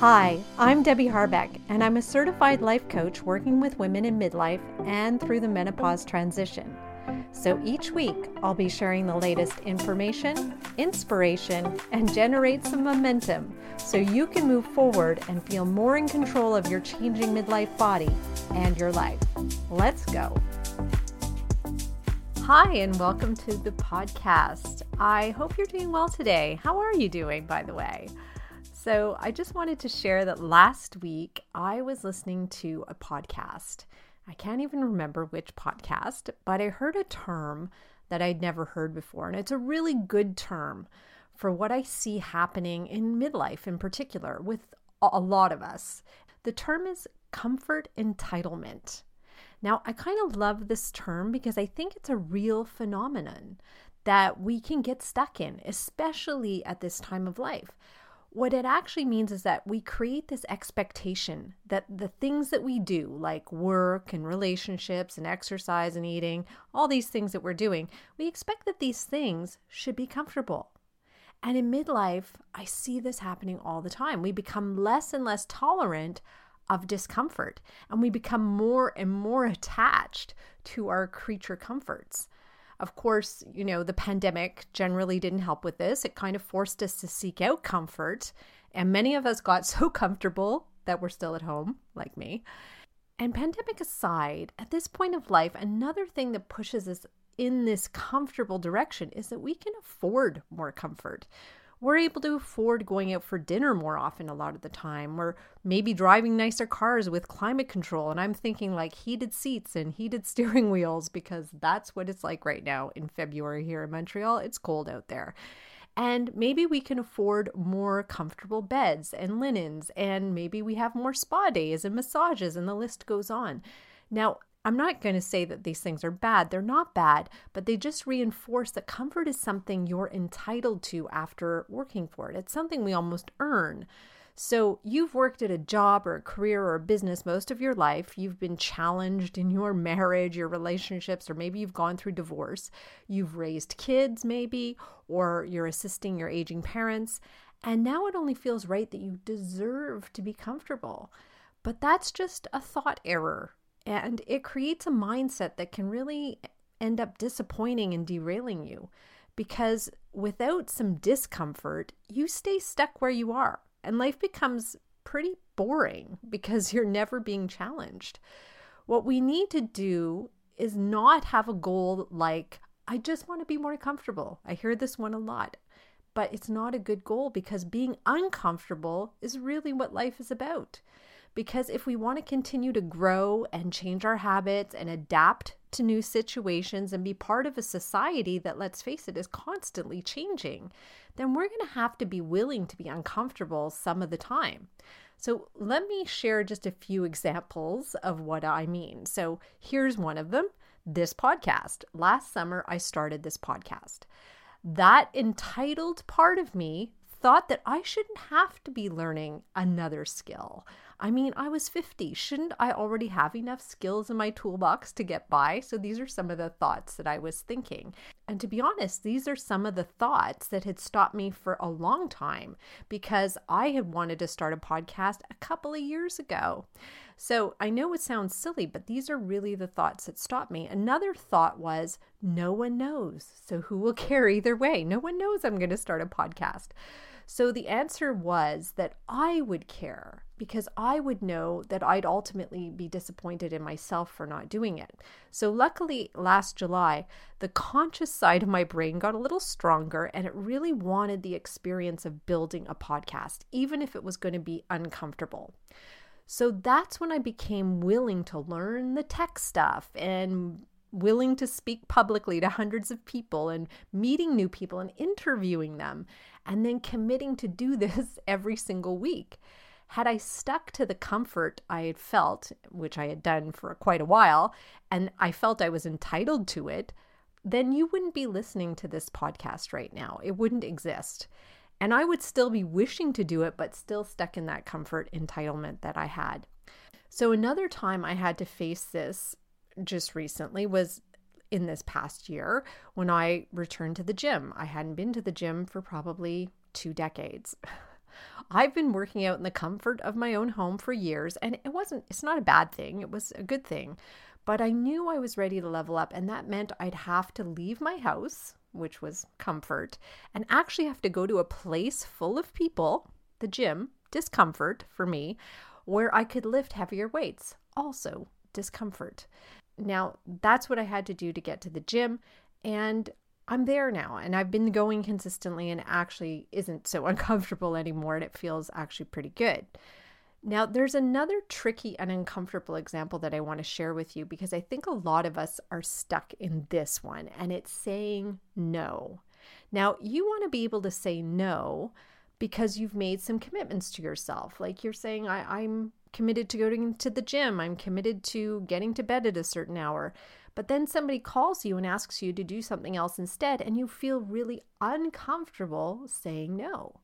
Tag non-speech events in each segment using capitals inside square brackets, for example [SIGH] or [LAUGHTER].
Hi, I'm Debbie Harbec, and I'm a certified life coach working with women in midlife and through the menopause transition. So each week, I'll be sharing the latest information, inspiration, and generate some momentum so you can move forward and feel more in control of your changing midlife body and your life. Let's go. Hi, and welcome to the podcast. I hope you're doing well today. How are you doing, by the way? So, I just wanted to share that last week I was listening to a podcast. I can't even remember which podcast, but I heard a term that I'd never heard before. And it's a really good term for what I see happening in midlife in particular with a lot of us. The term is comfort entitlement. Now, I kind of love this term because I think it's a real phenomenon that we can get stuck in, especially at this time of life. What it actually means is that we create this expectation that the things that we do, like work and relationships and exercise and eating, all these things that we're doing, we expect that these things should be comfortable. And in midlife, I see this happening all the time. We become less and less tolerant of discomfort and we become more and more attached to our creature comforts. Of course, you know, the pandemic generally didn't help with this. It kind of forced us to seek out comfort. And many of us got [LAUGHS] so comfortable that we're still at home, like me. And pandemic aside, at this point of life, another thing that pushes us in this comfortable direction is that we can afford more comfort we're able to afford going out for dinner more often a lot of the time. We're maybe driving nicer cars with climate control. And I'm thinking like heated seats and heated [LAUGHS] steering wheels because that's what it's like right now in February here in Montreal. It's cold out there. And maybe we can afford more comfortable beds and linens, and maybe we have more spa days and massages, and the list goes on. Now, I'm not going to say that these things are bad. They're not bad, but they just reinforce that comfort is something you're entitled to after working for it. It's something we almost earn. So, you've worked at a job or a career or a business most of your life. You've been challenged in your [LAUGHS] marriage, your relationships, or maybe you've gone through divorce. You've raised kids, maybe, or you're assisting your aging parents. And now it only feels right that you deserve to be comfortable. But that's just a thought error and it creates a mindset that can really end up disappointing and derailing you because without some discomfort, you stay stuck where you are and life becomes pretty boring [LAUGHS] because you're never being challenged. What we need to do is not have a goal like, I just want to be more comfortable. I hear this one a lot, but it's not a good goal because being uncomfortable is really what life is about. Because if we want to continue to grow and change our habits and adapt to new situations and be part of a society that, let's face it, is constantly changing, then we're going to have to be willing to be uncomfortable some of the time. So, let me share just a few examples of what I mean. So, here's one of them this podcast. Last summer, I started this podcast. That entitled part of me thought that I shouldn't have to be learning another skill. I mean, I was 50. Shouldn't I already have enough skills in my toolbox to get by? So these are some of the thoughts that I was thinking. And to be honest, these are some of the thoughts that had stopped me for a long time because I had wanted to start a podcast a couple of years ago. So I know it sounds silly, but these are really the thoughts that stopped me. Another thought was, no one knows. So who will [LAUGHS] care either way? No one knows I'm going to start a podcast. So the answer was that I would care because I would know that I'd ultimately be disappointed in myself for not doing it. So luckily, last July, the conscious side of my brain got a little stronger and it really wanted the experience of building a podcast, even if it was going to be uncomfortable. So that's when I became willing to learn the tech stuff and willing to speak publicly to hundreds of people and meeting new people and interviewing them, and then committing to do [LAUGHS] this every single week. Had I stuck to the comfort I had felt, which I had done for quite a while, and I felt I was entitled to it, then you wouldn't be listening to this podcast right now. It wouldn't exist. And I would still be wishing to do it, but still stuck in that comfort entitlement that I had. So, another time I had to face this just recently was in this past year when I returned to the gym. I hadn't been to the gym for probably two decades. [LAUGHS] I've been working out in the comfort of my own home for years, and it wasn't, it's not a bad thing, it was a good thing. But I knew I was ready to level up, and that meant I'd have to leave my house, which was comfort, and actually have to go to a place full of people, the gym, discomfort for me, where I could lift heavier weights, also discomfort. Now, that's what I had to do to get to the gym. And I'm there now and I've been going consistently and actually isn't so [LAUGHS] uncomfortable anymore and it feels actually pretty good. Now, there's another tricky and uncomfortable example that I want to share with you because I think a lot of us are stuck in this one and it's saying no. Now, you want to be able to say no because you've made some commitments to yourself. Like you're saying, I, am committed to going to the gym, I'm committed to getting to bed at a certain hour. But then somebody calls you and asks you to do something else instead, and you feel really uncomfortable saying no.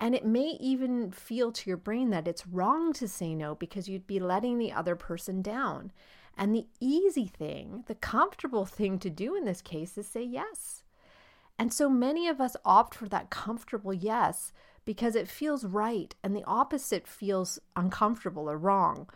And it may even feel to your brain that it's wrong to say no because you'd be letting the other person down. And the easy thing, the comfortable thing to do in this case is say yes. And so many of us opt for that comfortable yes because it feels right and the opposite feels uncomfortable or wrong.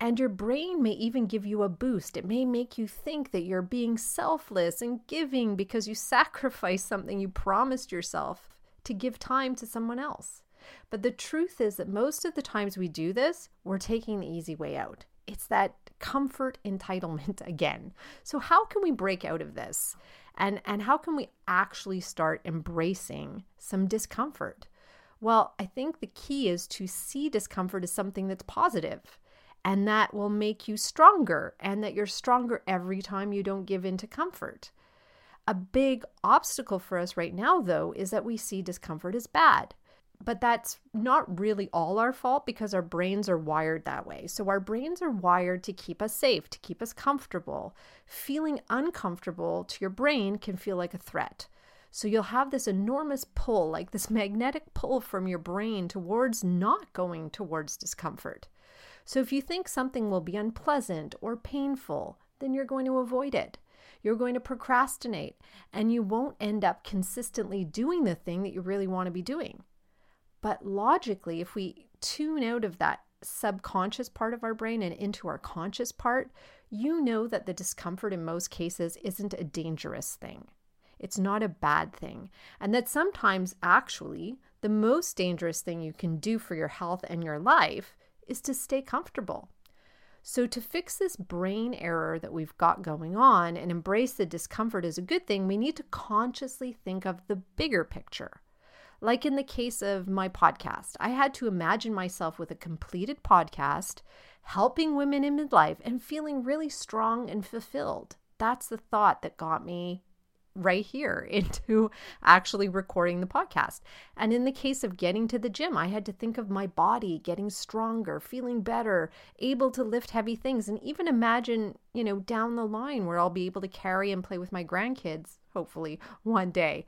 And your brain may even give you a boost. It may make you think that you're being selfless and giving because you [LAUGHS] sacrificed something you promised yourself to give time to someone else. But the truth is that most of the times we do this, we're taking the easy way out. It's that comfort [LAUGHS] entitlement again. So, how can we break out of this? And, and how can we actually start embracing some discomfort? Well, I think the key is to see discomfort as something that's positive and that will make you stronger and that you're stronger every time you don't give in to comfort. A big obstacle for us right now, though, is that we see discomfort as bad. But that's not really all our fault because our brains are wired that way. So, our brains are wired to keep us safe, to keep us comfortable. Feeling uncomfortable to your brain can feel like a threat. So, you'll have this enormous pull, like this magnetic pull from your brain towards not going towards discomfort. So if you think something will be unpleasant or painful, then you're going to avoid it. You're going to procrastinate and you won't end up consistently doing the thing that you really want to be doing. But logically, if we tune out of that subconscious part of our brain and into our conscious part, you know that the discomfort in most cases isn't a dangerous thing. It's not a bad thing. And that sometimes, actually, the most dangerous thing you can do for your health and your life is to stay comfortable. So, to fix this brain error that we've got going on and embrace the discomfort as a good thing, we need to consciously think of the bigger picture. Like in the case of my podcast, I had to imagine myself with a completed podcast, helping women in midlife, and feeling really strong and fulfilled. That's the thought that got me right here [LAUGHS] into actually recording the podcast. And in the case of getting to the gym, I had to think of my body getting stronger, feeling better, able to lift heavy things, and even imagine, you know, down the line where I'll be able to carry and play with my grandkids, hopefully one day.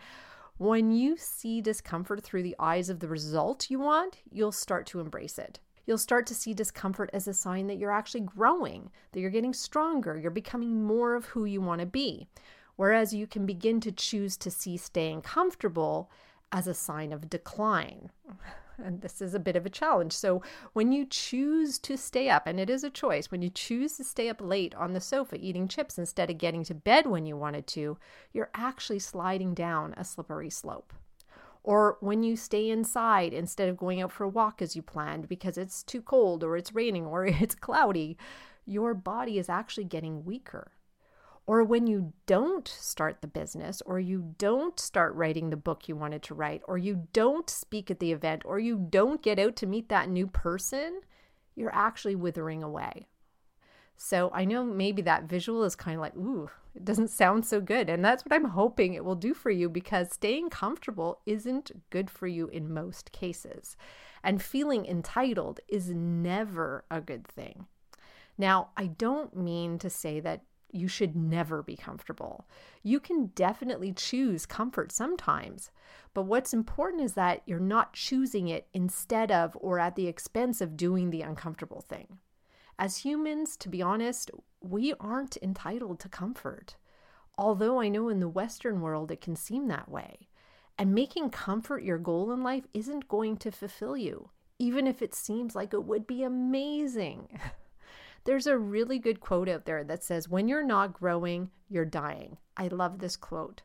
When you see discomfort through the eyes of the result you want, you'll start to embrace it. You'll start to see discomfort as a sign that you're actually growing, that you're getting stronger, you're becoming more of who you want to be. Whereas you can begin to choose to see staying comfortable as a sign of decline. [LAUGHS] And this is a bit of a challenge. So, when you choose to stay up, and it is a choice, when you choose to stay up late on the sofa eating chips instead of getting to bed when you wanted to, you're actually sliding down a slippery slope. Or when you stay inside instead of going out for a walk as you planned because it's too cold or it's raining or [LAUGHS] it's cloudy, your body is actually getting weaker or when you don't start the business, or you don't start writing the book you wanted to write, or you don't speak at the event, or you don't get out to meet that new person, you're actually withering away. So I know maybe that visual is kind of like, ooh, it doesn't sound so good. And that's what I'm hoping it will do for you because staying comfortable isn't good for you in most cases. And feeling entitled is never a good thing. Now, I don't mean to say that you should never be comfortable. You can definitely choose comfort sometimes, but what's important is that you're not choosing it instead of or at the expense of doing the uncomfortable thing. As humans, to be honest, we aren't entitled to comfort. Although I know in the Western world it can seem that way. And making comfort your goal in life isn't going to fulfill you, even if it seems like it would be amazing. [LAUGHS] There's a really good quote out there that says, When you're not growing, you're dying. I love this quote.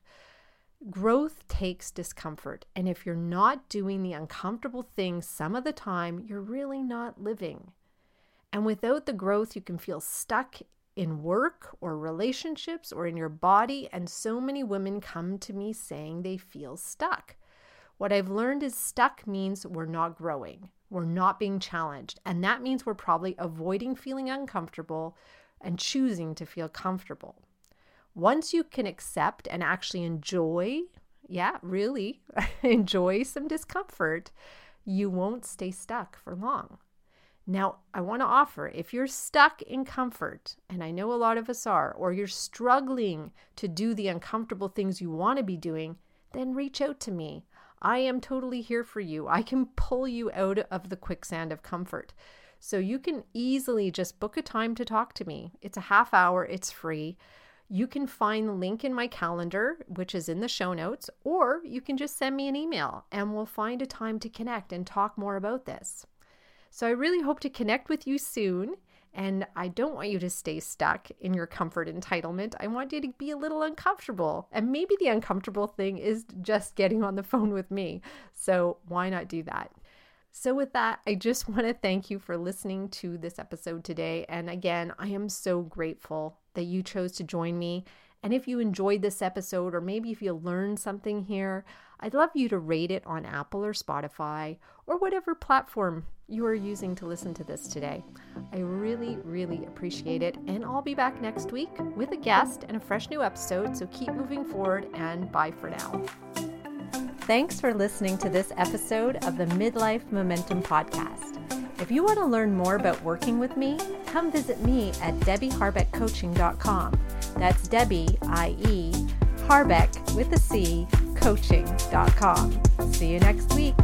Growth takes discomfort. And if you're not doing the uncomfortable things some of the time, you're really not living. And without the growth, you can feel stuck in work or relationships or in your body. And so many women come to me saying they feel stuck. What I've learned is stuck means we're not growing, we're not being challenged. And that means we're probably avoiding feeling uncomfortable and choosing to feel comfortable. Once you can accept and actually enjoy, yeah, really [LAUGHS] enjoy some discomfort, you won't stay stuck for long. Now, I want to offer if you're stuck in comfort, and I know a lot of us are, or you're struggling to do the uncomfortable things you want to be doing, then reach out to me. I am totally here for you. I can pull you out of the quicksand of comfort. So you can easily just book a time to talk to me. It's a half hour, it's free. You can find the link in my calendar, which is in the show notes, or you can just send me an email and we'll find a time to connect and talk more about this. So I really hope to connect with you soon. And I don't want you to stay stuck in your comfort entitlement. I want you to be a little uncomfortable. And maybe the uncomfortable thing is just getting on the [LAUGHS] phone with me. So why not do that? So, with that, I just want to thank you for listening to this episode today. And again, I am so grateful that you chose to join me. And if you enjoyed this episode, or maybe if you learned something here, I'd love you to rate it on Apple or Spotify or whatever platform you are using to listen to this today. I really, really appreciate it. And I'll be back next week with a guest and a fresh new episode. So keep moving forward and bye for now. Thanks for listening to this episode of the Midlife Momentum Podcast. If you want to learn more about working with me, come visit me at debbieharbeccoaching.com. That's Debbie, I-E, Harbec with a C, coaching.com. See you next week.